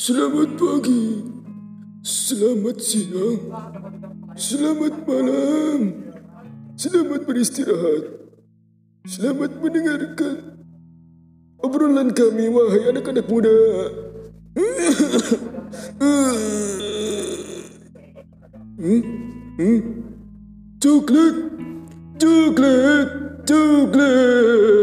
Selamat pagi, selamat siang, selamat malam, selamat beristirahat, selamat mendengarkan obrolan kami, wahai anak-anak muda. Hmm? Hmm? hmm? Coklat, coklat, coklat.